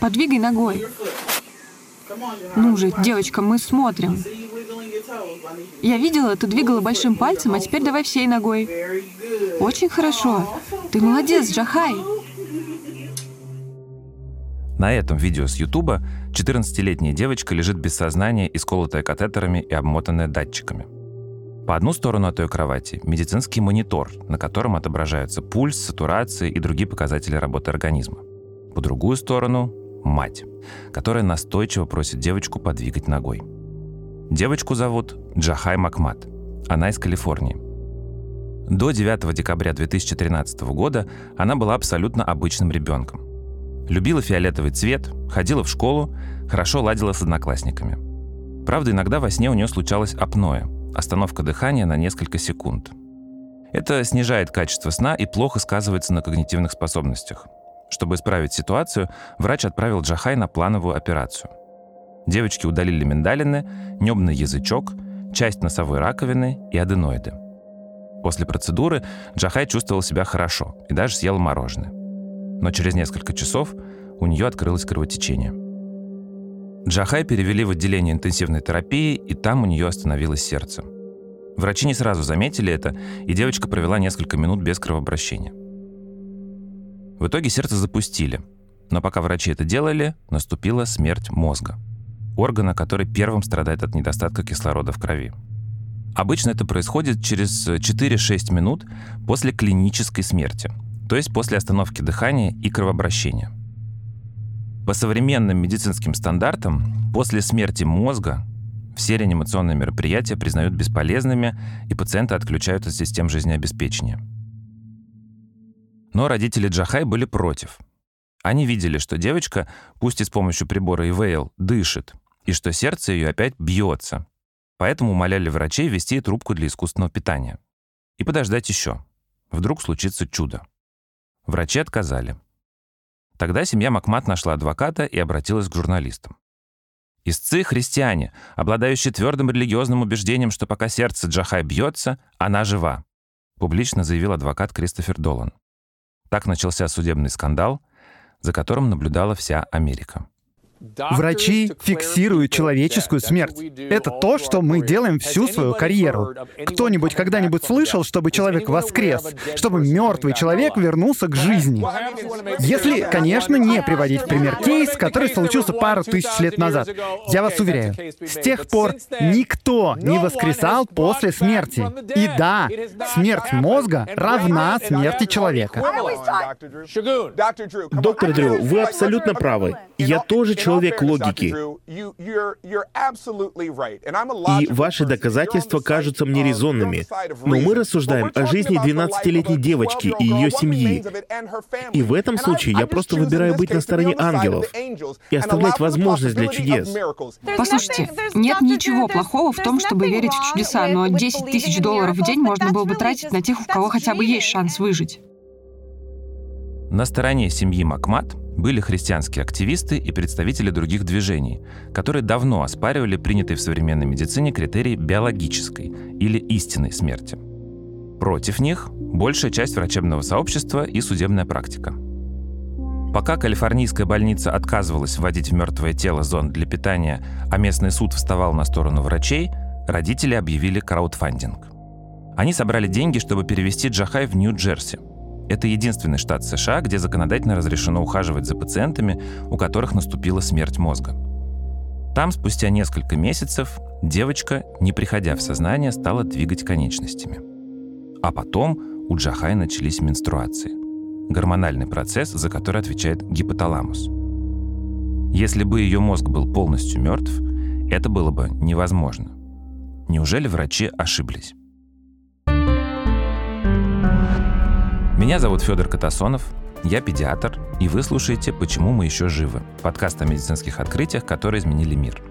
Подвигай ногой. Ну же, девочка, мы смотрим. Я видела, ты двигала большим пальцем, а теперь давай всей ногой. Очень хорошо. Ты молодец, Джахай. На этом видео с Ютуба 14-летняя девочка лежит без сознания, исколотая катетерами и обмотанная датчиками. По одну сторону от ее кровати медицинский монитор, на котором отображаются пульс, сатурация и другие показатели работы организма. По другую сторону — мать, которая настойчиво просит девочку подвигать ногой. Девочку зовут Джахай Макмат. Она из Калифорнии. До 9 декабря 2013 года она была абсолютно обычным ребенком. Любила фиолетовый цвет, ходила в школу, хорошо ладила с одноклассниками. Правда, иногда во сне у нее случалось апноэ – остановка дыхания на несколько секунд. Это снижает качество сна и плохо сказывается на когнитивных способностях. Чтобы исправить ситуацию, врач отправил Джахай на плановую операцию. Девочке удалили миндалины, небный язычок, часть носовой раковины и аденоиды. После процедуры Джахай чувствовал себя хорошо и даже съел мороженое но через несколько часов у нее открылось кровотечение. Джахай перевели в отделение интенсивной терапии, и там у нее остановилось сердце. Врачи не сразу заметили это, и девочка провела несколько минут без кровообращения. В итоге сердце запустили, но пока врачи это делали, наступила смерть мозга, органа, который первым страдает от недостатка кислорода в крови. Обычно это происходит через 4-6 минут после клинической смерти – то есть после остановки дыхания и кровообращения. По современным медицинским стандартам, после смерти мозга все реанимационные мероприятия признают бесполезными, и пациента отключают от систем жизнеобеспечения. Но родители Джахай были против. Они видели, что девочка, пусть и с помощью прибора ИВЛ, дышит, и что сердце ее опять бьется. Поэтому умоляли врачей ввести трубку для искусственного питания. И подождать еще. Вдруг случится чудо. Врачи отказали. Тогда семья Макмат нашла адвоката и обратилась к журналистам. Истцы — христиане, обладающие твердым религиозным убеждением, что пока сердце Джахай бьется, она жива, публично заявил адвокат Кристофер Долан. Так начался судебный скандал, за которым наблюдала вся Америка. Врачи фиксируют человеческую смерть. Это то, что мы делаем всю свою карьеру. Кто-нибудь когда-нибудь слышал, чтобы человек воскрес, чтобы мертвый человек вернулся к жизни? Если, конечно, не приводить в пример кейс, который случился пару тысяч лет назад. Я вас уверяю, с тех пор никто не воскресал после смерти. И да, смерть мозга равна смерти человека. Доктор Дрю, вы абсолютно правы. Я тоже человек человек логики. И ваши доказательства кажутся мне резонными. Но мы рассуждаем о жизни 12-летней девочки и ее семьи. И в этом случае я просто выбираю быть на стороне ангелов и оставлять возможность для чудес. Послушайте, нет ничего плохого в том, чтобы верить в чудеса, но 10 тысяч долларов в день можно было бы тратить на тех, у кого хотя бы есть шанс выжить. На стороне семьи Макмат были христианские активисты и представители других движений, которые давно оспаривали принятый в современной медицине критерий биологической или истинной смерти. Против них большая часть врачебного сообщества и судебная практика. Пока калифорнийская больница отказывалась вводить в мертвое тело зонд для питания, а местный суд вставал на сторону врачей, родители объявили краудфандинг. Они собрали деньги, чтобы перевести Джахай в Нью-Джерси – это единственный штат США, где законодательно разрешено ухаживать за пациентами, у которых наступила смерть мозга. Там спустя несколько месяцев девочка, не приходя в сознание, стала двигать конечностями. А потом у Джахай начались менструации. Гормональный процесс, за который отвечает гипоталамус. Если бы ее мозг был полностью мертв, это было бы невозможно. Неужели врачи ошиблись? Меня зовут Федор Катасонов, я педиатр, и вы слушаете «Почему мы еще живы» – подкаст о медицинских открытиях, которые изменили мир.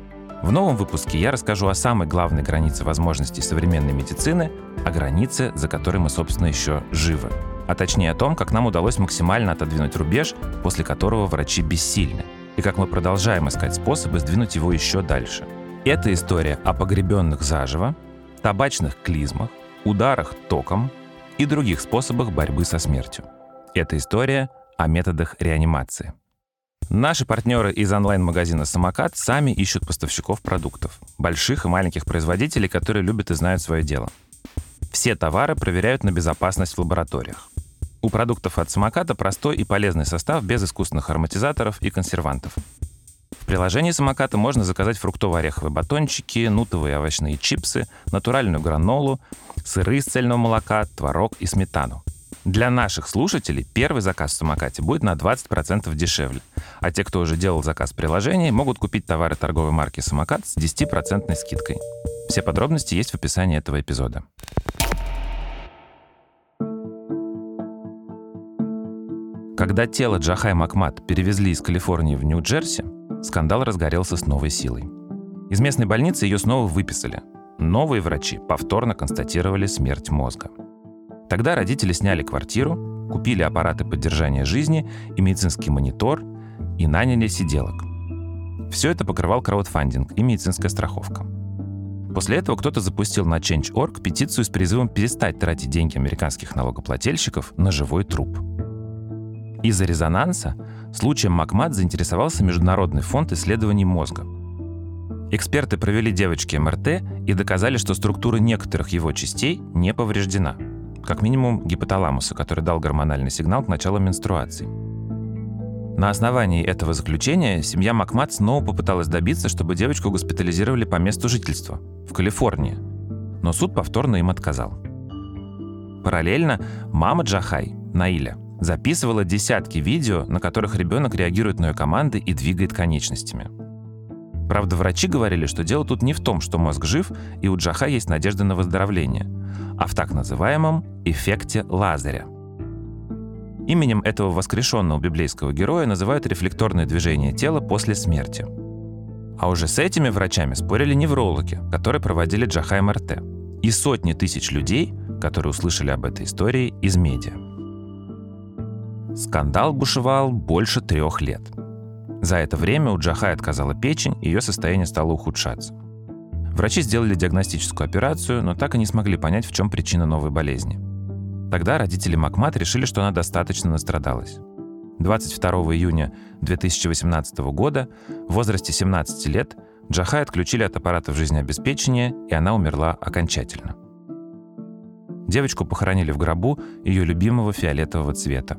В новом выпуске я расскажу о самой главной границе возможностей современной медицины, о границе, за которой мы, собственно, еще живы. А точнее о том, как нам удалось максимально отодвинуть рубеж, после которого врачи бессильны, и как мы продолжаем искать способы сдвинуть его еще дальше. Это история о погребенных заживо, табачных клизмах, ударах током, и других способах борьбы со смертью. Это история о методах реанимации. Наши партнеры из онлайн-магазина «Самокат» сами ищут поставщиков продуктов. Больших и маленьких производителей, которые любят и знают свое дело. Все товары проверяют на безопасность в лабораториях. У продуктов от «Самоката» простой и полезный состав без искусственных ароматизаторов и консервантов. В приложении «Самоката» можно заказать фруктово-ореховые батончики, нутовые овощные чипсы, натуральную гранолу, сыры из цельного молока, творог и сметану. Для наших слушателей первый заказ в самокате будет на 20% дешевле. А те, кто уже делал заказ в приложении, могут купить товары торговой марки «Самокат» с 10% скидкой. Все подробности есть в описании этого эпизода. Когда тело Джахай Макмат перевезли из Калифорнии в Нью-Джерси, скандал разгорелся с новой силой. Из местной больницы ее снова выписали. Новые врачи повторно констатировали смерть мозга – Тогда родители сняли квартиру, купили аппараты поддержания жизни и медицинский монитор и наняли сиделок. Все это покрывал краудфандинг и медицинская страховка. После этого кто-то запустил на Change.org петицию с призывом перестать тратить деньги американских налогоплательщиков на живой труп. Из-за резонанса случаем Макмат заинтересовался Международный фонд исследований мозга. Эксперты провели девочке МРТ и доказали, что структура некоторых его частей не повреждена – как минимум гипоталамуса, который дал гормональный сигнал к началу менструации. На основании этого заключения семья Макмат снова попыталась добиться, чтобы девочку госпитализировали по месту жительства, в Калифорнии. Но суд повторно им отказал. Параллельно мама Джахай, Наиля, записывала десятки видео, на которых ребенок реагирует на ее команды и двигает конечностями. Правда, врачи говорили, что дело тут не в том, что мозг жив, и у Джахай есть надежда на выздоровление – а в так называемом эффекте Лазаря. Именем этого воскрешенного библейского героя называют рефлекторное движение тела после смерти. А уже с этими врачами спорили неврологи, которые проводили Джахай МРТ, и сотни тысяч людей, которые услышали об этой истории из медиа. Скандал бушевал больше трех лет. За это время у Джахай отказала печень, и ее состояние стало ухудшаться. Врачи сделали диагностическую операцию, но так и не смогли понять, в чем причина новой болезни. Тогда родители Макмат решили, что она достаточно настрадалась. 22 июня 2018 года в возрасте 17 лет Джахай отключили от аппаратов жизнеобеспечения, и она умерла окончательно. Девочку похоронили в гробу ее любимого фиолетового цвета.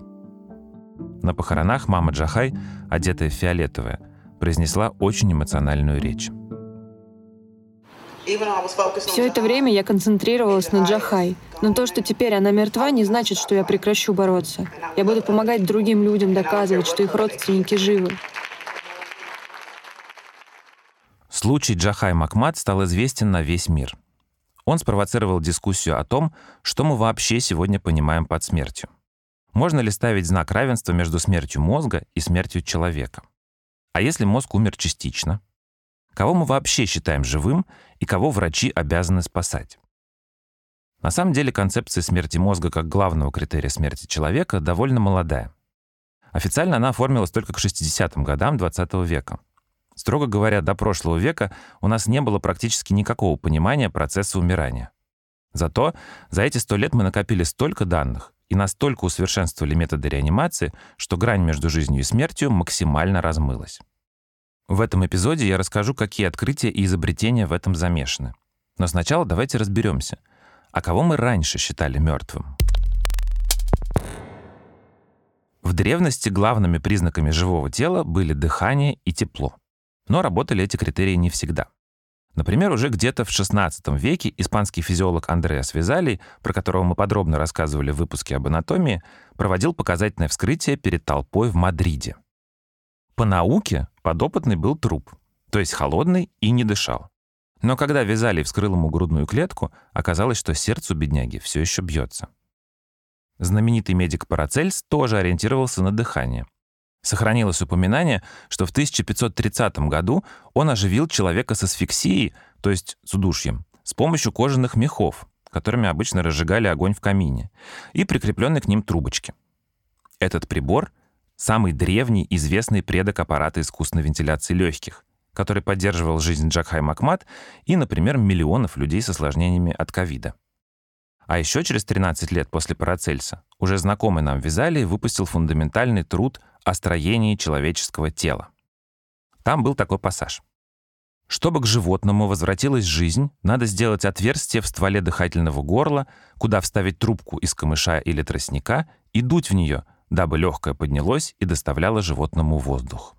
На похоронах мама Джахай, одетая в фиолетовое, произнесла очень эмоциональную речь. Все это время я концентрировалась на Джахай. Но то, что теперь она мертва, не значит, что я прекращу бороться. Я буду помогать другим людям доказывать, что их родственники живы. Случай Джахай Макмат стал известен на весь мир. Он спровоцировал дискуссию о том, что мы вообще сегодня понимаем под смертью. Можно ли ставить знак равенства между смертью мозга и смертью человека? А если мозг умер частично? Кого мы вообще считаем живым и кого врачи обязаны спасать? На самом деле концепция смерти мозга как главного критерия смерти человека довольно молодая. Официально она оформилась только к 60-м годам 20 века. Строго говоря, до прошлого века у нас не было практически никакого понимания процесса умирания. Зато за эти сто лет мы накопили столько данных и настолько усовершенствовали методы реанимации, что грань между жизнью и смертью максимально размылась. В этом эпизоде я расскажу, какие открытия и изобретения в этом замешаны. Но сначала давайте разберемся, а кого мы раньше считали мертвым? В древности главными признаками живого тела были дыхание и тепло. Но работали эти критерии не всегда. Например, уже где-то в XVI веке испанский физиолог Андреас Визалий, про которого мы подробно рассказывали в выпуске об анатомии, проводил показательное вскрытие перед толпой в Мадриде. По науке Подопытный был труп, то есть холодный и не дышал. Но когда вязали и вскрыл ему грудную клетку, оказалось, что сердце у бедняги все еще бьется. Знаменитый медик Парацельс тоже ориентировался на дыхание. Сохранилось упоминание, что в 1530 году он оживил человека с асфиксией, то есть с удушьем, с помощью кожаных мехов, которыми обычно разжигали огонь в камине, и прикрепленной к ним трубочки. Этот прибор самый древний известный предок аппарата искусственной вентиляции легких, который поддерживал жизнь Джакхай Макмат и, например, миллионов людей с осложнениями от ковида. А еще через 13 лет после Парацельса уже знакомый нам Визалий выпустил фундаментальный труд о строении человеческого тела. Там был такой пассаж. Чтобы к животному возвратилась жизнь, надо сделать отверстие в стволе дыхательного горла, куда вставить трубку из камыша или тростника и дуть в нее, дабы легкое поднялось и доставляло животному воздух.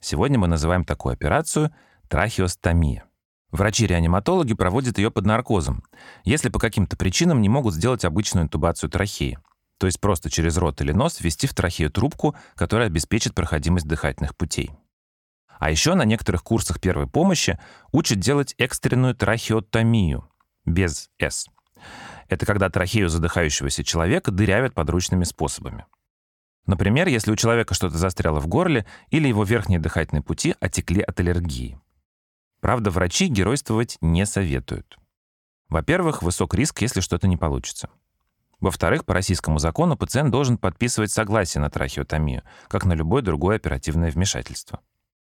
Сегодня мы называем такую операцию трахеостомия. Врачи-реаниматологи проводят ее под наркозом, если по каким-то причинам не могут сделать обычную интубацию трахеи, то есть просто через рот или нос ввести в трахею трубку, которая обеспечит проходимость дыхательных путей. А еще на некоторых курсах первой помощи учат делать экстренную трахеотомию без «С». Это когда трахею задыхающегося человека дырявят подручными способами. Например, если у человека что-то застряло в горле или его верхние дыхательные пути отекли от аллергии. Правда, врачи геройствовать не советуют. Во-первых, высок риск, если что-то не получится. Во-вторых, по российскому закону пациент должен подписывать согласие на трахеотомию, как на любое другое оперативное вмешательство.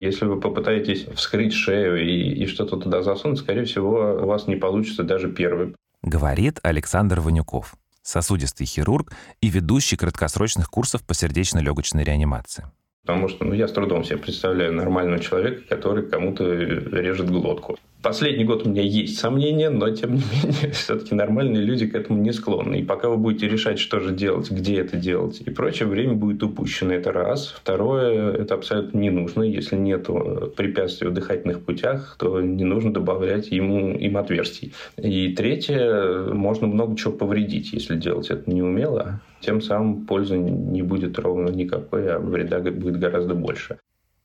Если вы попытаетесь вскрыть шею и, и что-то туда засунуть, скорее всего, у вас не получится даже первый. Говорит Александр Ванюков, сосудистый хирург и ведущий краткосрочных курсов по сердечно-легочной реанимации. Потому что ну, я с трудом себе представляю нормального человека, который кому-то режет глотку. Последний год у меня есть сомнения, но тем не менее все-таки нормальные люди к этому не склонны. И пока вы будете решать, что же делать, где это делать и прочее, время будет упущено. Это раз. Второе, это абсолютно не нужно. Если нет препятствий в дыхательных путях, то не нужно добавлять ему, им отверстий. И третье, можно много чего повредить, если делать это неумело. Тем самым пользы не будет ровно никакой, а вреда будет гораздо больше.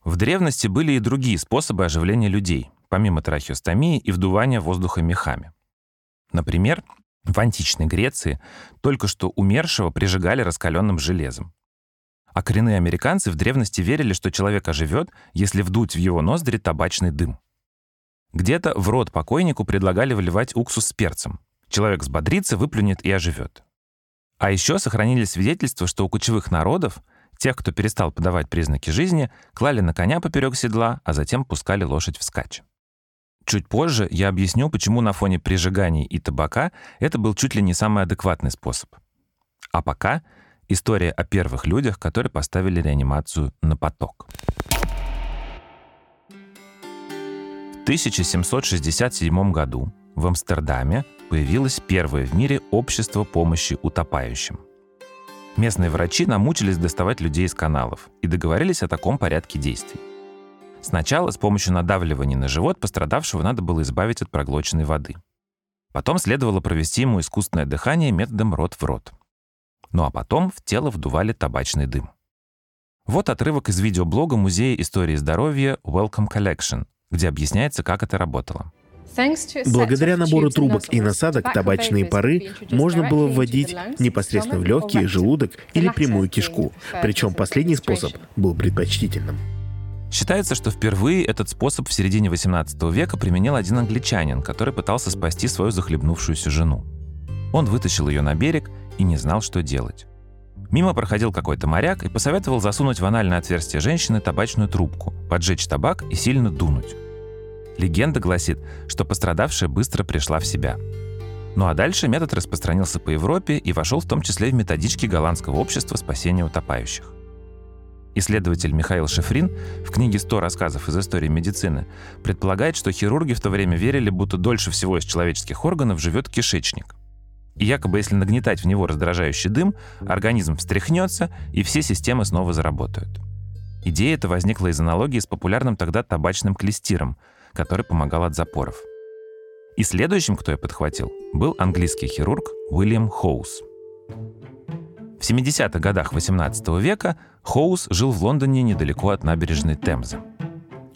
В древности были и другие способы оживления людей, помимо трахеостомии и вдувания воздуха мехами. Например, в античной Греции только что умершего прижигали раскаленным железом. А коренные американцы в древности верили, что человек оживет, если вдуть в его ноздри табачный дым. Где-то в рот покойнику предлагали вливать уксус с перцем. Человек взбодрится, выплюнет и оживет. А еще сохранились свидетельства, что у кочевых народов тех, кто перестал подавать признаки жизни, клали на коня поперек седла, а затем пускали лошадь вскачь. Чуть позже я объясню, почему на фоне прижиганий и табака это был чуть ли не самый адекватный способ. А пока история о первых людях, которые поставили реанимацию на поток. В 1767 году в Амстердаме появилось первое в мире общество помощи утопающим. Местные врачи намучились доставать людей из каналов и договорились о таком порядке действий. Сначала с помощью надавливания на живот пострадавшего надо было избавить от проглоченной воды. Потом следовало провести ему искусственное дыхание методом рот в рот. Ну а потом в тело вдували табачный дым. Вот отрывок из видеоблога Музея истории здоровья Welcome Collection, где объясняется, как это работало. Благодаря набору трубок и насадок табачные пары можно было вводить непосредственно в легкие, желудок или прямую кишку. Причем последний способ был предпочтительным. Считается, что впервые этот способ в середине 18 века применил один англичанин, который пытался спасти свою захлебнувшуюся жену. Он вытащил ее на берег и не знал, что делать. Мимо проходил какой-то моряк и посоветовал засунуть в анальное отверстие женщины табачную трубку, поджечь табак и сильно дунуть. Легенда гласит, что пострадавшая быстро пришла в себя. Ну а дальше метод распространился по Европе и вошел в том числе в методички голландского общества спасения утопающих. Исследователь Михаил Шефрин в книге «100 рассказов из истории медицины» предполагает, что хирурги в то время верили, будто дольше всего из человеческих органов живет кишечник. И якобы если нагнетать в него раздражающий дым, организм встряхнется, и все системы снова заработают. Идея эта возникла из аналогии с популярным тогда табачным клестиром, который помогал от запоров. И следующим, кто я подхватил, был английский хирург Уильям Хоус. В 70-х годах XVIII века Хоус жил в Лондоне недалеко от набережной Темзы.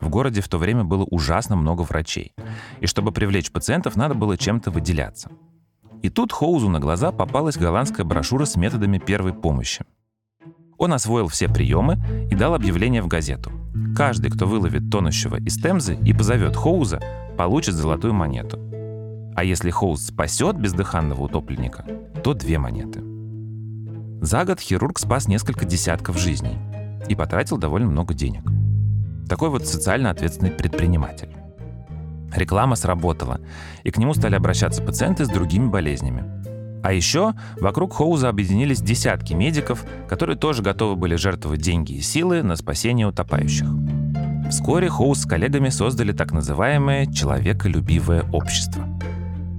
В городе в то время было ужасно много врачей, и чтобы привлечь пациентов, надо было чем-то выделяться. И тут Хоузу на глаза попалась голландская брошюра с методами первой помощи. Он освоил все приемы и дал объявление в газету. Каждый, кто выловит тонущего из Темзы и позовет Хоуза, получит золотую монету. А если Хоуз спасет бездыханного утопленника, то две монеты – за год хирург спас несколько десятков жизней и потратил довольно много денег. Такой вот социально ответственный предприниматель. Реклама сработала, и к нему стали обращаться пациенты с другими болезнями. А еще вокруг Хоуза объединились десятки медиков, которые тоже готовы были жертвовать деньги и силы на спасение утопающих. Вскоре Хоуз с коллегами создали так называемое «человеколюбивое общество».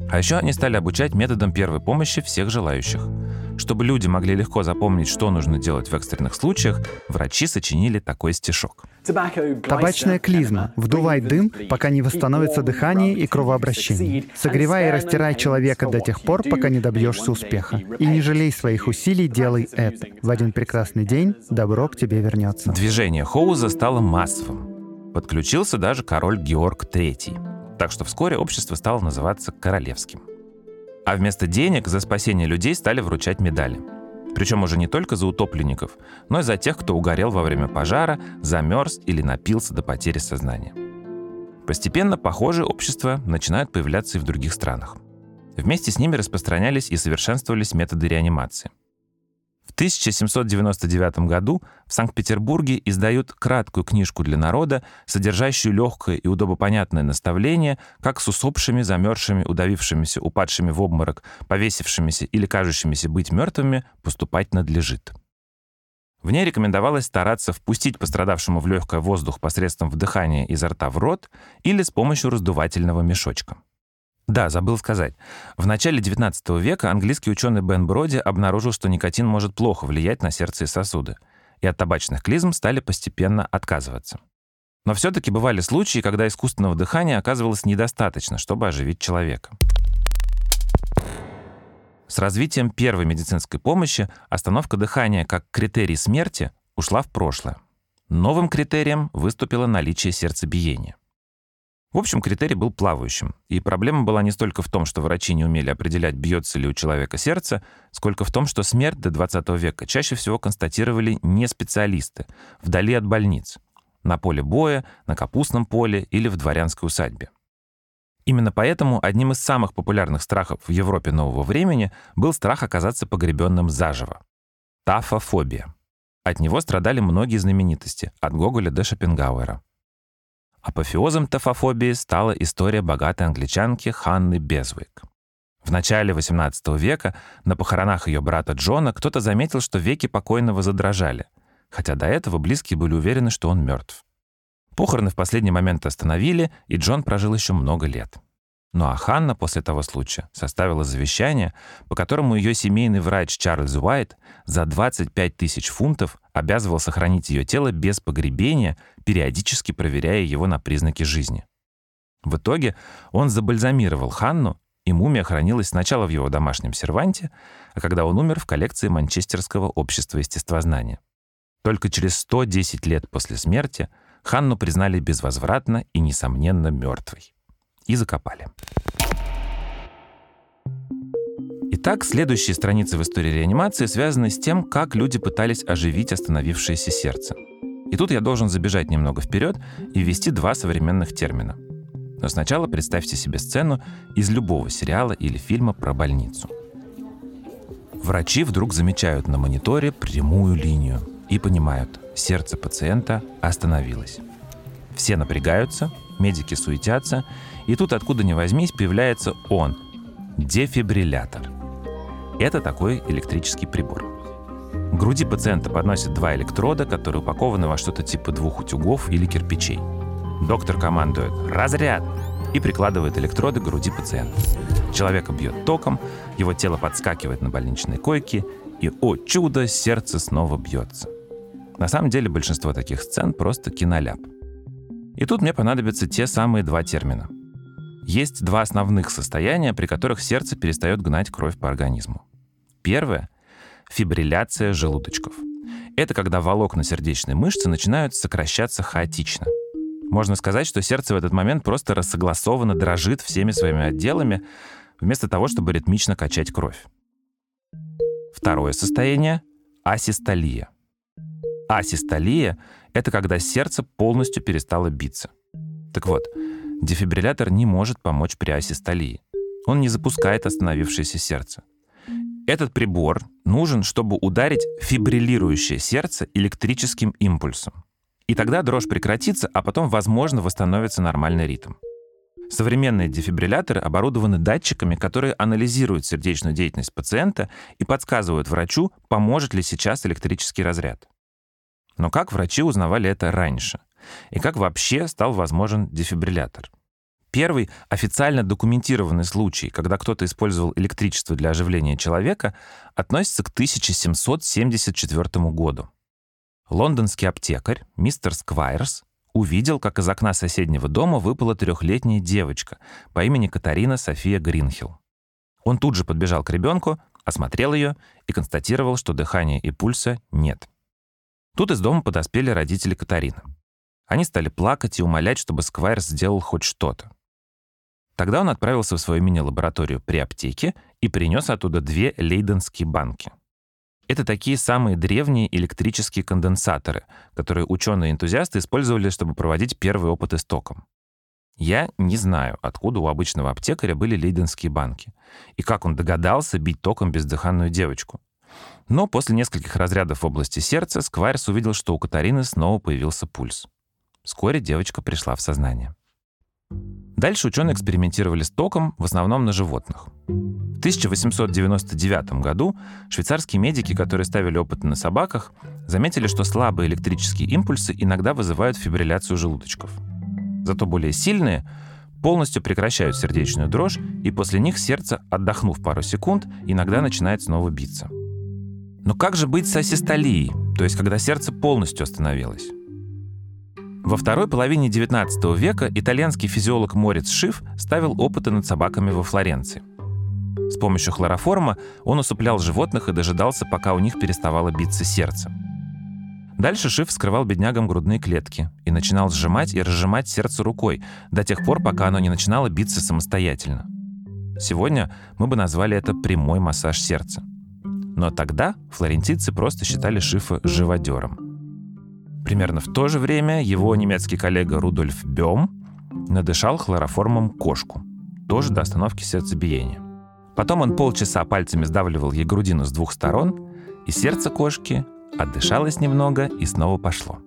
А еще они стали обучать методам первой помощи всех желающих. Чтобы люди могли легко запомнить, что нужно делать в экстренных случаях, врачи сочинили такой стишок. Табачная клизма. Вдувай дым, пока не восстановится дыхание и кровообращение. Согревай и растирай человека до тех пор, пока не добьешься успеха. И не жалей своих усилий, делай это. В один прекрасный день добро к тебе вернется. Движение Хоуза стало массовым. Подключился даже король Георг III. Так что вскоре общество стало называться королевским. А вместо денег за спасение людей стали вручать медали. Причем уже не только за утопленников, но и за тех, кто угорел во время пожара, замерз или напился до потери сознания. Постепенно похожие общества начинают появляться и в других странах. Вместе с ними распространялись и совершенствовались методы реанимации – в 1799 году в Санкт-Петербурге издают краткую книжку для народа, содержащую легкое и удобопонятное наставление, как с усопшими, замерзшими, удавившимися, упадшими в обморок, повесившимися или кажущимися быть мертвыми поступать надлежит. В ней рекомендовалось стараться впустить пострадавшему в легкое воздух посредством вдыхания изо рта в рот или с помощью раздувательного мешочка. Да, забыл сказать. В начале XIX века английский ученый Бен Броди обнаружил, что никотин может плохо влиять на сердце и сосуды, и от табачных клизм стали постепенно отказываться. Но все-таки бывали случаи, когда искусственного дыхания оказывалось недостаточно, чтобы оживить человека. С развитием первой медицинской помощи остановка дыхания как критерий смерти ушла в прошлое. Новым критерием выступило наличие сердцебиения. В общем, критерий был плавающим. И проблема была не столько в том, что врачи не умели определять, бьется ли у человека сердце, сколько в том, что смерть до 20 века чаще всего констатировали не специалисты, вдали от больниц, на поле боя, на капустном поле или в дворянской усадьбе. Именно поэтому одним из самых популярных страхов в Европе нового времени был страх оказаться погребенным заживо. Тафофобия. От него страдали многие знаменитости, от Гоголя до Шопенгауэра. Апофеозом тафофобии стала история богатой англичанки Ханны Безвик. В начале XVIII века на похоронах ее брата Джона кто-то заметил, что веки покойного задрожали, хотя до этого близкие были уверены, что он мертв. Похороны в последний момент остановили, и Джон прожил еще много лет. Ну а Ханна после того случая составила завещание, по которому ее семейный врач Чарльз Уайт за 25 тысяч фунтов обязывал сохранить ее тело без погребения, периодически проверяя его на признаки жизни. В итоге он забальзамировал Ханну, и мумия хранилась сначала в его домашнем серванте, а когда он умер в коллекции Манчестерского общества естествознания. Только через 110 лет после смерти Ханну признали безвозвратно и, несомненно, мертвой и закопали. Итак, следующие страницы в истории реанимации связаны с тем, как люди пытались оживить остановившееся сердце. И тут я должен забежать немного вперед и ввести два современных термина. Но сначала представьте себе сцену из любого сериала или фильма про больницу. Врачи вдруг замечают на мониторе прямую линию и понимают, сердце пациента остановилось. Все напрягаются, медики суетятся, и тут откуда ни возьмись появляется он – дефибриллятор. Это такой электрический прибор. К груди пациента подносят два электрода, которые упакованы во что-то типа двух утюгов или кирпичей. Доктор командует «Разряд!» и прикладывает электроды к груди пациента. Человека бьет током, его тело подскакивает на больничной койке, и, о чудо, сердце снова бьется. На самом деле большинство таких сцен просто киноляп. И тут мне понадобятся те самые два термина. Есть два основных состояния, при которых сердце перестает гнать кровь по организму. Первое — фибрилляция желудочков. Это когда волокна сердечной мышцы начинают сокращаться хаотично. Можно сказать, что сердце в этот момент просто рассогласованно дрожит всеми своими отделами, вместо того, чтобы ритмично качать кровь. Второе состояние — асистолия. Асистолия — это когда сердце полностью перестало биться. Так вот, дефибриллятор не может помочь при асистолии. Он не запускает остановившееся сердце. Этот прибор нужен, чтобы ударить фибриллирующее сердце электрическим импульсом. И тогда дрожь прекратится, а потом, возможно, восстановится нормальный ритм. Современные дефибрилляторы оборудованы датчиками, которые анализируют сердечную деятельность пациента и подсказывают врачу, поможет ли сейчас электрический разряд. Но как врачи узнавали это раньше? И как вообще стал возможен дефибриллятор? Первый официально документированный случай, когда кто-то использовал электричество для оживления человека, относится к 1774 году. Лондонский аптекарь мистер Сквайрс увидел, как из окна соседнего дома выпала трехлетняя девочка по имени Катарина София Гринхилл. Он тут же подбежал к ребенку, осмотрел ее и констатировал, что дыхания и пульса нет. Тут из дома подоспели родители Катарины. Они стали плакать и умолять, чтобы Сквайрс сделал хоть что-то. Тогда он отправился в свою мини-лабораторию при аптеке и принес оттуда две лейденские банки — это такие самые древние электрические конденсаторы, которые ученые-энтузиасты использовали, чтобы проводить первые опыты с током. Я не знаю, откуда у обычного аптекаря были лейденские банки, и как он догадался бить током бездыханную девочку. Но после нескольких разрядов в области сердца Сквайрс увидел, что у Катарины снова появился пульс. Вскоре девочка пришла в сознание. Дальше ученые экспериментировали с током, в основном на животных. В 1899 году швейцарские медики, которые ставили опыты на собаках, заметили, что слабые электрические импульсы иногда вызывают фибрилляцию желудочков. Зато более сильные полностью прекращают сердечную дрожь, и после них сердце, отдохнув пару секунд, иногда начинает снова биться. Но как же быть с асистолией, то есть когда сердце полностью остановилось? Во второй половине XIX века итальянский физиолог Морец Шиф ставил опыты над собаками во Флоренции. С помощью хлороформа он усыплял животных и дожидался, пока у них переставало биться сердце. Дальше Шиф вскрывал беднягам грудные клетки и начинал сжимать и разжимать сердце рукой до тех пор, пока оно не начинало биться самостоятельно. Сегодня мы бы назвали это прямой массаж сердца. Но тогда флорентийцы просто считали Шифа живодером. Примерно в то же время его немецкий коллега Рудольф Бем надышал хлороформом кошку, тоже до остановки сердцебиения. Потом он полчаса пальцами сдавливал ей грудину с двух сторон, и сердце кошки отдышалось немного и снова пошло.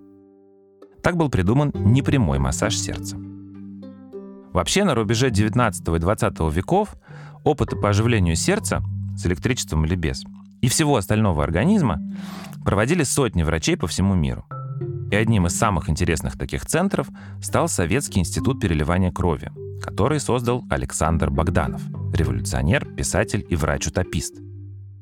Так был придуман непрямой массаж сердца. Вообще, на рубеже 19 и 20 веков опыты по оживлению сердца с электричеством или без и всего остального организма проводили сотни врачей по всему миру – и одним из самых интересных таких центров стал Советский институт переливания крови, который создал Александр Богданов, революционер, писатель и врач-утопист.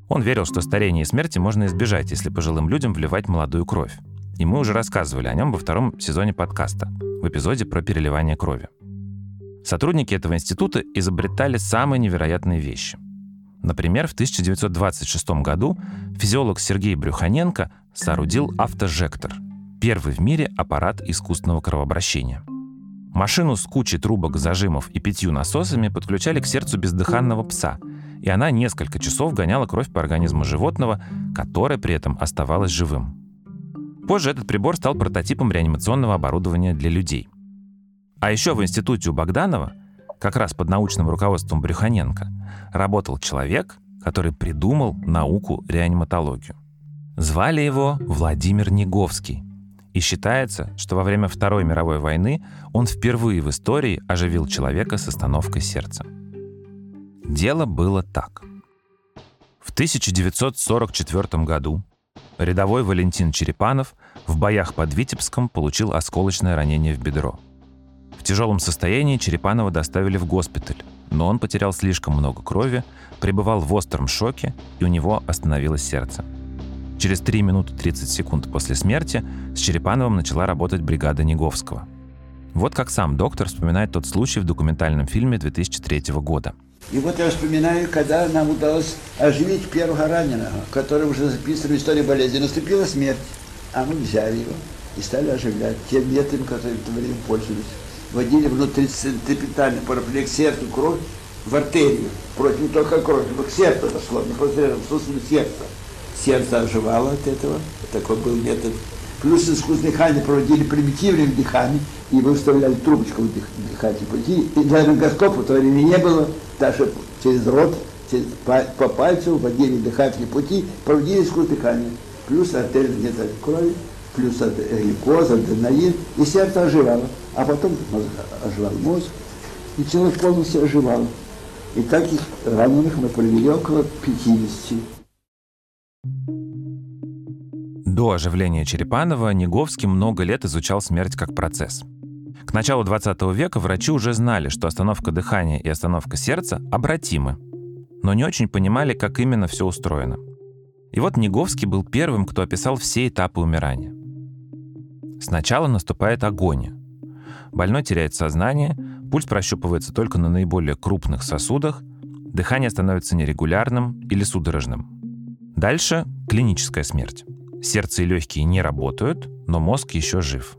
Он верил, что старение и смерти можно избежать, если пожилым людям вливать молодую кровь. И мы уже рассказывали о нем во втором сезоне подкаста, в эпизоде про переливание крови. Сотрудники этого института изобретали самые невероятные вещи. Например, в 1926 году физиолог Сергей Брюханенко соорудил автожектор — первый в мире аппарат искусственного кровообращения. Машину с кучей трубок, зажимов и пятью насосами подключали к сердцу бездыханного пса, и она несколько часов гоняла кровь по организму животного, которое при этом оставалось живым. Позже этот прибор стал прототипом реанимационного оборудования для людей. А еще в институте у Богданова, как раз под научным руководством Брюханенко, работал человек, который придумал науку реаниматологию. Звали его Владимир Неговский – и считается, что во время Второй мировой войны он впервые в истории оживил человека с остановкой сердца. Дело было так. В 1944 году рядовой Валентин Черепанов в боях под Витебском получил осколочное ранение в бедро. В тяжелом состоянии Черепанова доставили в госпиталь, но он потерял слишком много крови, пребывал в остром шоке, и у него остановилось сердце. Через 3 минуты 30 секунд после смерти с Черепановым начала работать бригада Неговского. Вот как сам доктор вспоминает тот случай в документальном фильме 2003 года. И вот я вспоминаю, когда нам удалось оживить первого раненого, который уже записан в истории болезни. Наступила смерть, а мы взяли его и стали оживлять тем методом, которым в то время пользовались. Вводили внутрицентрипетальный парафлек сердцу кровь в артерию, против только крови, но к сердцу дошло, не просто в сосуд сердце оживало от этого. Такой был метод. Плюс искусственное дыхание проводили примитивным дыханием, и вы вставляли трубочку в дых, пути. И ларингоскопа в то время не было, даже через рот, через, по, по пальцу вводили дыхательные пути, проводили искусственное дыхание. Плюс артерия где-то крови, плюс глюкоза, адреналин, и сердце оживало. А потом оживал мозг, и человек полностью оживал. И таких раненых мы провели около 50. До оживления Черепанова Неговский много лет изучал смерть как процесс. К началу 20 века врачи уже знали, что остановка дыхания и остановка сердца обратимы, но не очень понимали, как именно все устроено. И вот Неговский был первым, кто описал все этапы умирания. Сначала наступает агония. Больной теряет сознание, пульс прощупывается только на наиболее крупных сосудах, дыхание становится нерегулярным или судорожным. Дальше клиническая смерть. Сердце и легкие не работают, но мозг еще жив.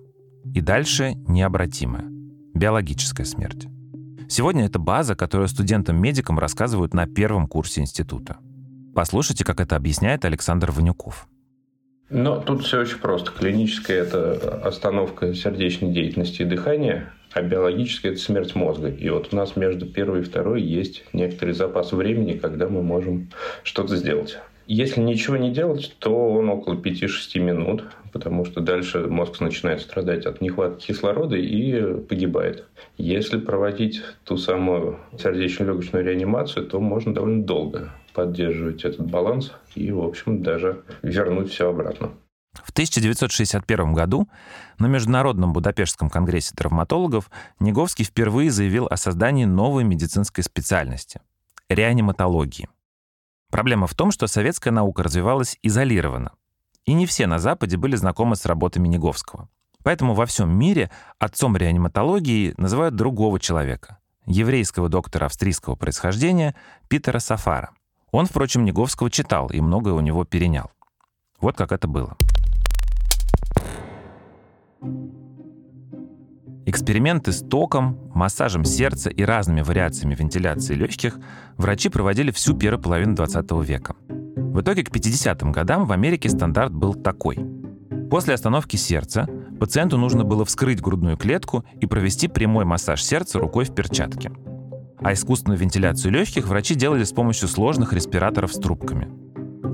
И дальше необратимая. Биологическая смерть. Сегодня это база, которую студентам-медикам рассказывают на первом курсе института. Послушайте, как это объясняет Александр Ванюков. Но тут все очень просто. Клиническая – это остановка сердечной деятельности и дыхания, а биологическая – это смерть мозга. И вот у нас между первой и второй есть некоторый запас времени, когда мы можем что-то сделать. Если ничего не делать, то он около 5-6 минут, потому что дальше мозг начинает страдать от нехватки кислорода и погибает. Если проводить ту самую сердечно-легочную реанимацию, то можно довольно долго поддерживать этот баланс и, в общем, даже вернуть все обратно. В 1961 году на Международном Будапештском конгрессе травматологов Неговский впервые заявил о создании новой медицинской специальности – реаниматологии. Проблема в том, что советская наука развивалась изолированно, и не все на Западе были знакомы с работами Неговского. Поэтому во всем мире отцом реаниматологии называют другого человека, еврейского доктора австрийского происхождения Питера Сафара. Он, впрочем, Неговского читал и многое у него перенял. Вот как это было. Эксперименты с током, массажем сердца и разными вариациями вентиляции легких врачи проводили всю первую половину 20 века. В итоге к 50-м годам в Америке стандарт был такой. После остановки сердца пациенту нужно было вскрыть грудную клетку и провести прямой массаж сердца рукой в перчатке. А искусственную вентиляцию легких врачи делали с помощью сложных респираторов с трубками.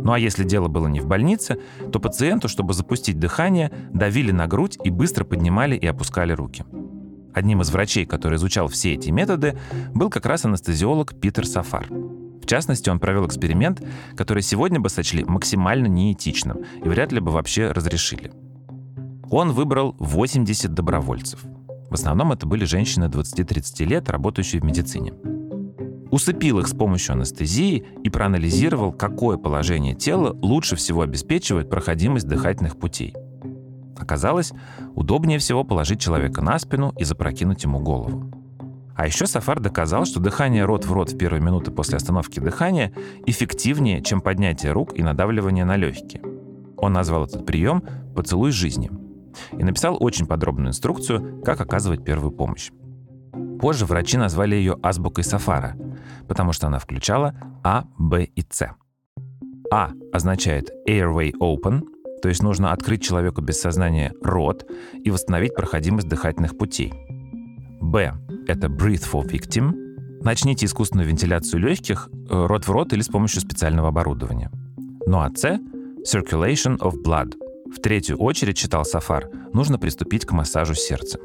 Ну а если дело было не в больнице, то пациенту, чтобы запустить дыхание, давили на грудь и быстро поднимали и опускали руки. Одним из врачей, который изучал все эти методы, был как раз анестезиолог Питер Сафар. В частности, он провел эксперимент, который сегодня бы сочли максимально неэтичным и вряд ли бы вообще разрешили. Он выбрал 80 добровольцев. В основном это были женщины 20-30 лет, работающие в медицине. Усыпил их с помощью анестезии и проанализировал, какое положение тела лучше всего обеспечивает проходимость дыхательных путей – Оказалось, удобнее всего положить человека на спину и запрокинуть ему голову. А еще Сафар доказал, что дыхание рот в рот в первые минуты после остановки дыхания эффективнее, чем поднятие рук и надавливание на легкие. Он назвал этот прием «поцелуй жизни» и написал очень подробную инструкцию, как оказывать первую помощь. Позже врачи назвали ее азбукой Сафара, потому что она включала А, Б и С. А означает airway open, то есть нужно открыть человеку без сознания рот и восстановить проходимость дыхательных путей. Б. Это breathe for victim. Начните искусственную вентиляцию легких э, рот в рот или с помощью специального оборудования. Ну а С. Circulation of blood. В третью очередь, читал Сафар, нужно приступить к массажу сердца.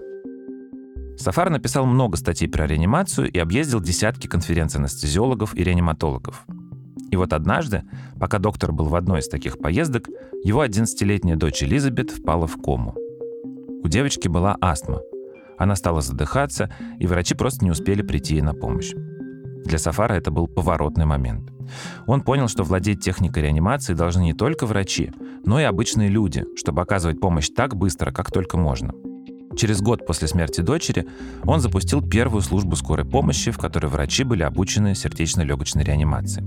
Сафар написал много статей про реанимацию и объездил десятки конференций анестезиологов и реаниматологов. И вот однажды, пока доктор был в одной из таких поездок, его 11-летняя дочь Элизабет впала в кому. У девочки была астма. Она стала задыхаться, и врачи просто не успели прийти ей на помощь. Для Сафара это был поворотный момент. Он понял, что владеть техникой реанимации должны не только врачи, но и обычные люди, чтобы оказывать помощь так быстро, как только можно. Через год после смерти дочери он запустил первую службу скорой помощи, в которой врачи были обучены сердечно-легочной реанимации.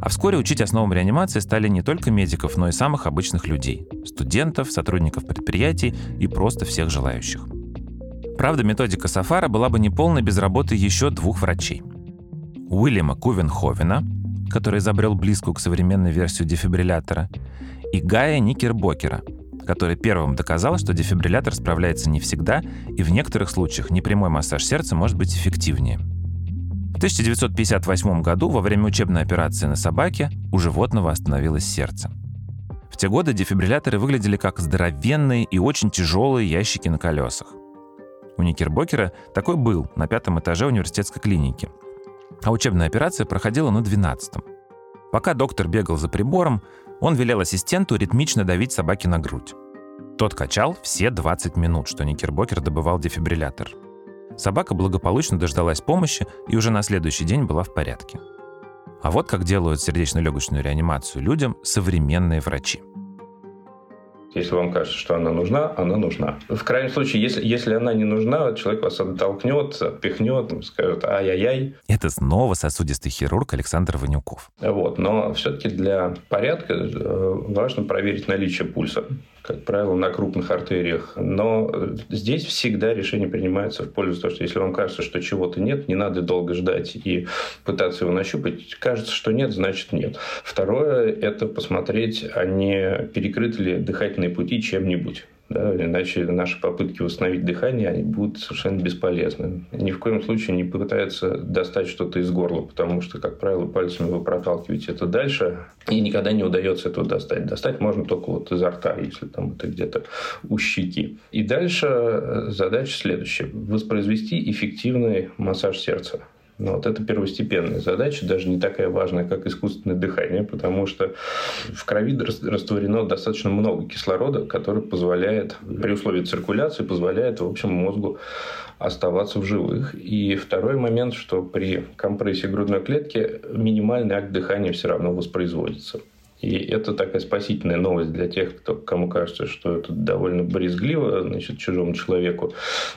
А вскоре учить основам реанимации стали не только медиков, но и самых обычных людей – студентов, сотрудников предприятий и просто всех желающих. Правда, методика Сафара была бы неполной без работы еще двух врачей. Уильяма Кувенховена, который изобрел близкую к современной версию дефибриллятора, и Гая Никербокера, который первым доказал, что дефибриллятор справляется не всегда, и в некоторых случаях непрямой массаж сердца может быть эффективнее – 1958 году во время учебной операции на собаке у животного остановилось сердце. В те годы дефибрилляторы выглядели как здоровенные и очень тяжелые ящики на колесах. У Никербокера такой был на пятом этаже университетской клиники. А учебная операция проходила на двенадцатом. Пока доктор бегал за прибором, он велел ассистенту ритмично давить собаке на грудь. Тот качал все 20 минут, что Никербокер добывал дефибриллятор. Собака благополучно дождалась помощи и уже на следующий день была в порядке. А вот как делают сердечно-легочную реанимацию людям современные врачи. Если вам кажется, что она нужна, она нужна. В крайнем случае, если, если она не нужна, человек вас оттолкнет, отпихнет, скажет ай-яй-яй. Это снова сосудистый хирург Александр Ванюков. Вот. Но все-таки для порядка э, важно проверить наличие пульса как правило, на крупных артериях. Но здесь всегда решение принимается в пользу того, что если вам кажется, что чего-то нет, не надо долго ждать и пытаться его нащупать. Кажется, что нет, значит нет. Второе – это посмотреть, а не перекрыты ли дыхательные пути чем-нибудь. Да, иначе наши попытки восстановить дыхание они будут совершенно бесполезны. Ни в коем случае не пытается достать что-то из горла, потому что, как правило, пальцами вы проталкиваете это дальше, и никогда не удается этого достать. Достать можно только вот изо рта, если там это где-то у щеки. И дальше э, задача следующая. Воспроизвести эффективный массаж сердца. Но вот это первостепенная задача, даже не такая важная, как искусственное дыхание, потому что в крови растворено достаточно много кислорода, который позволяет, при условии циркуляции, позволяет, в общем, мозгу оставаться в живых. И второй момент, что при компрессии грудной клетки минимальный акт дыхания все равно воспроизводится. И это такая спасительная новость для тех, кто, кому кажется, что это довольно брезгливо, значит, чужому человеку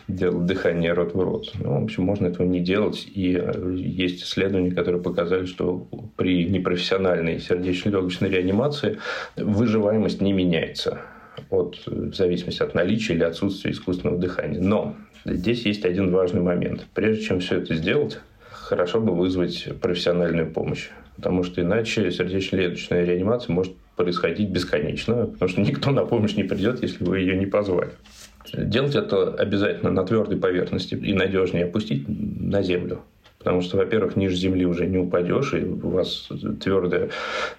делать дыхание рот в рот. Ну, в общем, можно этого не делать. И э, есть исследования, которые показали, что при непрофессиональной сердечно-легочной реанимации выживаемость не меняется от, в зависимости от наличия или отсутствия искусственного дыхания. Но здесь есть один важный момент. Прежде чем все это сделать, хорошо бы вызвать профессиональную помощь потому что иначе сердечно-легочная реанимация может происходить бесконечно, потому что никто на помощь не придет, если вы ее не позвали. Делать это обязательно на твердой поверхности и надежнее опустить на землю. Потому что, во-первых, ниже земли уже не упадешь, и у вас твердая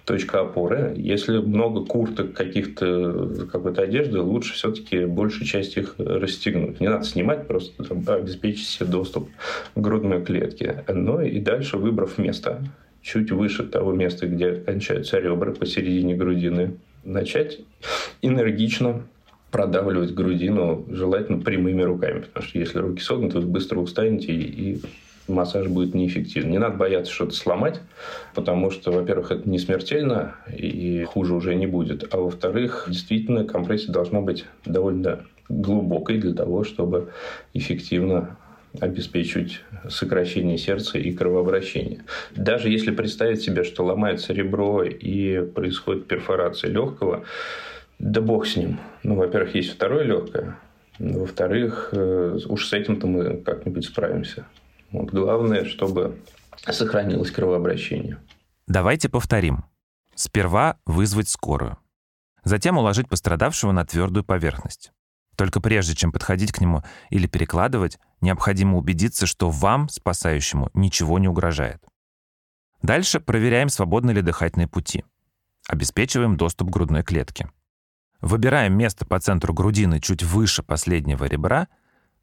точка опоры. Если много курток каких-то, какой-то одежды, лучше все-таки большую часть их расстегнуть. Не надо снимать, просто там, обеспечить себе доступ к грудной клетке. Ну и дальше, выбрав место, чуть выше того места, где кончаются ребра, посередине грудины, начать энергично продавливать грудину, желательно прямыми руками, потому что если руки согнуты, вы быстро устанете и массаж будет неэффективен. Не надо бояться что-то сломать, потому что, во-первых, это не смертельно и хуже уже не будет, а во-вторых, действительно компрессия должна быть довольно глубокой для того, чтобы эффективно обеспечивать сокращение сердца и кровообращение. Даже если представить себе, что ломается ребро и происходит перфорация легкого, да бог с ним. Ну, во-первых, есть второе легкое, во-вторых, э, уж с этим-то мы как-нибудь справимся. Вот главное, чтобы сохранилось кровообращение. Давайте повторим. Сперва вызвать скорую. Затем уложить пострадавшего на твердую поверхность. Только прежде, чем подходить к нему или перекладывать, необходимо убедиться, что вам, спасающему, ничего не угрожает. Дальше проверяем, свободны ли дыхательные пути. Обеспечиваем доступ к грудной клетке. Выбираем место по центру грудины чуть выше последнего ребра,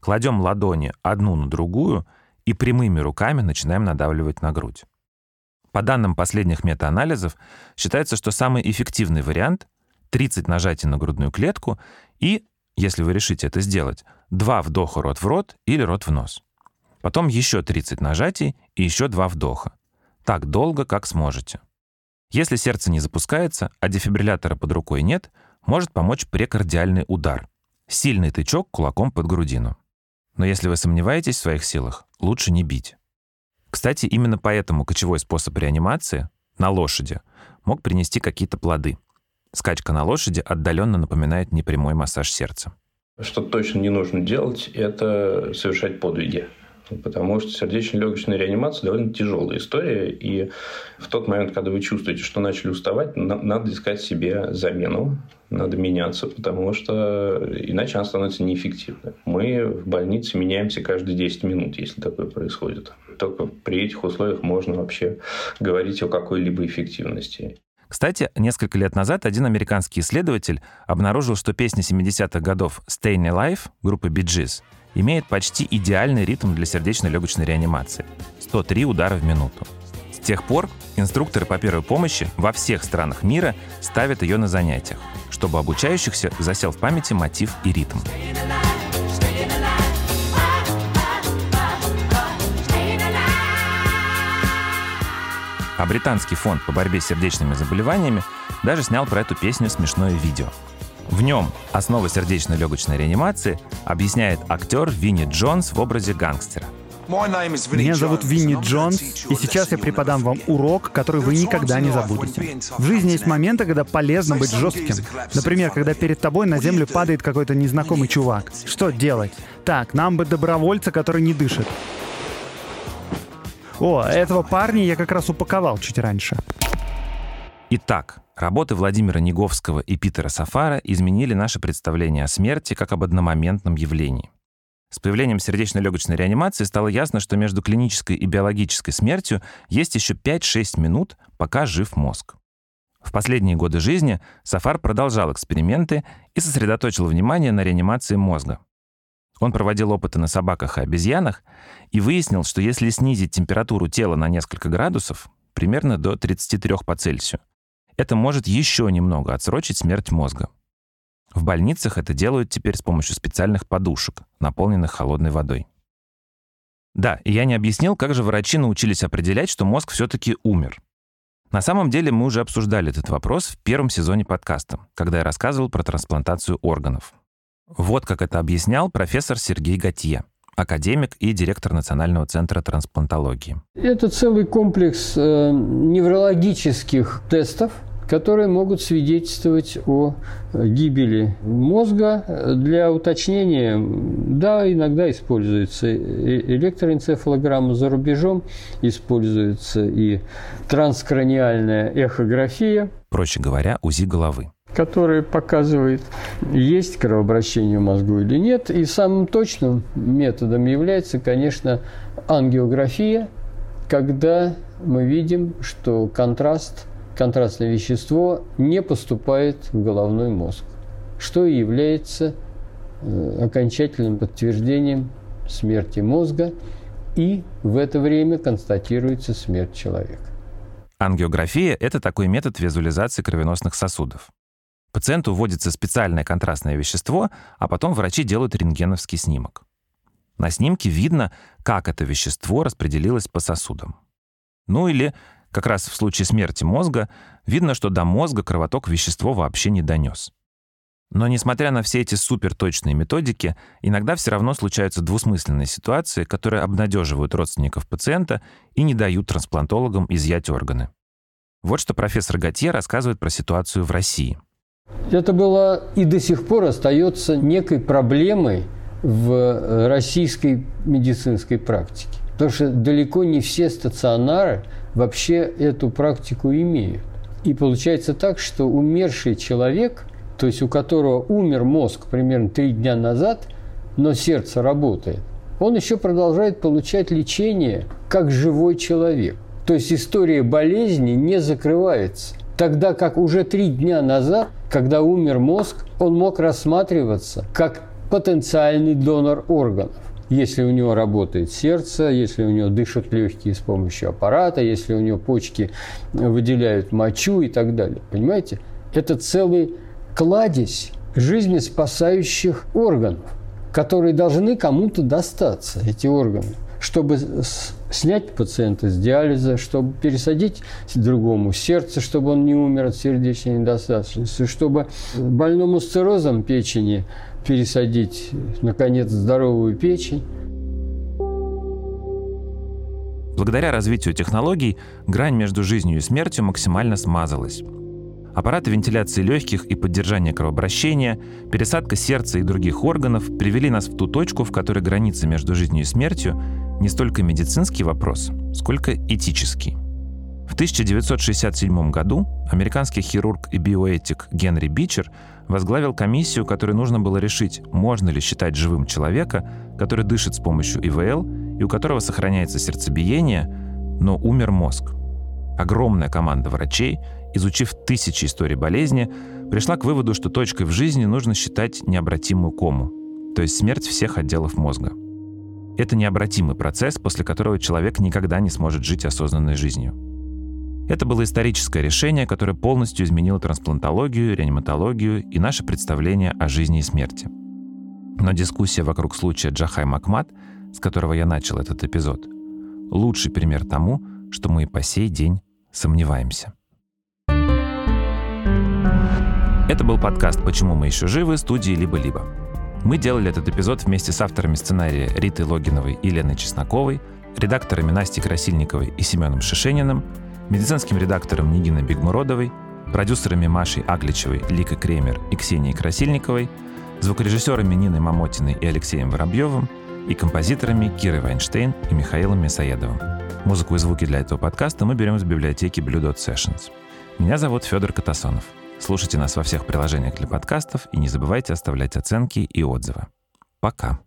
кладем ладони одну на другую и прямыми руками начинаем надавливать на грудь. По данным последних метаанализов, считается, что самый эффективный вариант — 30 нажатий на грудную клетку и если вы решите это сделать, два вдоха рот в рот или рот в нос. Потом еще 30 нажатий и еще два вдоха. Так долго, как сможете. Если сердце не запускается, а дефибриллятора под рукой нет, может помочь прекардиальный удар. Сильный тычок кулаком под грудину. Но если вы сомневаетесь в своих силах, лучше не бить. Кстати, именно поэтому кочевой способ реанимации на лошади мог принести какие-то плоды – Скачка на лошади отдаленно напоминает непрямой массаж сердца. Что точно не нужно делать, это совершать подвиги. Потому что сердечно-легочная реанимация довольно тяжелая история. И в тот момент, когда вы чувствуете, что начали уставать, надо искать себе замену, надо меняться, потому что иначе она становится неэффективной. Мы в больнице меняемся каждые 10 минут, если такое происходит. Только при этих условиях можно вообще говорить о какой-либо эффективности. Кстати, несколько лет назад один американский исследователь обнаружил, что песня 70-х годов «Staying Alive» группы Bee Gees имеет почти идеальный ритм для сердечно-легочной реанимации – 103 удара в минуту. С тех пор инструкторы по первой помощи во всех странах мира ставят ее на занятиях, чтобы обучающихся засел в памяти мотив и ритм. А британский фонд по борьбе с сердечными заболеваниями даже снял про эту песню смешное видео. В нем основы сердечно-легочной реанимации объясняет актер Винни Джонс в образе гангстера. Меня зовут Винни Джонс, и сейчас я преподам вам урок, который вы никогда не забудете. В жизни есть моменты, когда полезно быть жестким. Например, когда перед тобой на землю падает какой-то незнакомый чувак. Что делать? Так, нам бы добровольца, который не дышит. О, этого парня я как раз упаковал чуть раньше. Итак, работы Владимира Неговского и Питера Сафара изменили наше представление о смерти как об одномоментном явлении. С появлением сердечно-легочной реанимации стало ясно, что между клинической и биологической смертью есть еще 5-6 минут, пока жив мозг. В последние годы жизни Сафар продолжал эксперименты и сосредоточил внимание на реанимации мозга. Он проводил опыты на собаках и обезьянах и выяснил, что если снизить температуру тела на несколько градусов, примерно до 33 по Цельсию, это может еще немного отсрочить смерть мозга. В больницах это делают теперь с помощью специальных подушек, наполненных холодной водой. Да, и я не объяснил, как же врачи научились определять, что мозг все-таки умер. На самом деле мы уже обсуждали этот вопрос в первом сезоне подкаста, когда я рассказывал про трансплантацию органов. Вот как это объяснял профессор Сергей Готье, академик и директор Национального центра трансплантологии. Это целый комплекс э, неврологических тестов, которые могут свидетельствовать о гибели мозга. Для уточнения, да, иногда используется электроэнцефалограмма за рубежом, используется и транскраниальная эхография. Проще говоря, УЗИ головы который показывает, есть кровообращение в мозгу или нет. И самым точным методом является, конечно, ангиография, когда мы видим, что контраст, контрастное вещество не поступает в головной мозг, что и является э, окончательным подтверждением смерти мозга, и в это время констатируется смерть человека. Ангиография – это такой метод визуализации кровеносных сосудов. Пациенту вводится специальное контрастное вещество, а потом врачи делают рентгеновский снимок. На снимке видно, как это вещество распределилось по сосудам. Ну или, как раз в случае смерти мозга, видно, что до мозга кровоток вещество вообще не донес. Но несмотря на все эти суперточные методики, иногда все равно случаются двусмысленные ситуации, которые обнадеживают родственников пациента и не дают трансплантологам изъять органы. Вот что профессор Готье рассказывает про ситуацию в России – это было и до сих пор остается некой проблемой в э, российской медицинской практике. Потому что далеко не все стационары вообще эту практику имеют. И получается так, что умерший человек, то есть у которого умер мозг примерно три дня назад, но сердце работает, он еще продолжает получать лечение как живой человек. То есть история болезни не закрывается. Тогда как уже три дня назад, когда умер мозг, он мог рассматриваться как потенциальный донор органов. Если у него работает сердце, если у него дышат легкие с помощью аппарата, если у него почки выделяют мочу и так далее. Понимаете? Это целый кладезь жизнеспасающих органов, которые должны кому-то достаться, эти органы чтобы снять пациента с диализа, чтобы пересадить другому сердце, чтобы он не умер от сердечной недостаточности, чтобы больному с циррозом печени пересадить, наконец, здоровую печень. Благодаря развитию технологий грань между жизнью и смертью максимально смазалась. Аппараты вентиляции легких и поддержания кровообращения, пересадка сердца и других органов привели нас в ту точку, в которой граница между жизнью и смертью не столько медицинский вопрос, сколько этический. В 1967 году американский хирург и биоэтик Генри Бичер возглавил комиссию, которой нужно было решить, можно ли считать живым человека, который дышит с помощью ИВЛ и у которого сохраняется сердцебиение, но умер мозг. Огромная команда врачей, изучив тысячи историй болезни, пришла к выводу, что точкой в жизни нужно считать необратимую кому. то есть смерть всех отделов мозга. Это необратимый процесс, после которого человек никогда не сможет жить осознанной жизнью. Это было историческое решение, которое полностью изменило трансплантологию, реаниматологию и наше представление о жизни и смерти. Но дискуссия вокруг случая Джахай Макмат, с которого я начал этот эпизод, лучший пример тому, что мы и по сей день сомневаемся. Это был подкаст «Почему мы еще живы» студии «Либо-либо». Мы делали этот эпизод вместе с авторами сценария Ритой Логиновой и Леной Чесноковой, редакторами Настей Красильниковой и Семеном Шишениным, медицинским редактором Нигиной Бигмуродовой, продюсерами Машей Агличевой, Ликой Кремер и Ксенией Красильниковой, звукорежиссерами Ниной Мамотиной и Алексеем Воробьевым и композиторами Кирой Вайнштейн и Михаилом Мясоедовым. Музыку и звуки для этого подкаста мы берем из библиотеки Blue Dot Sessions. Меня зовут Федор Катасонов. Слушайте нас во всех приложениях для подкастов и не забывайте оставлять оценки и отзывы. Пока.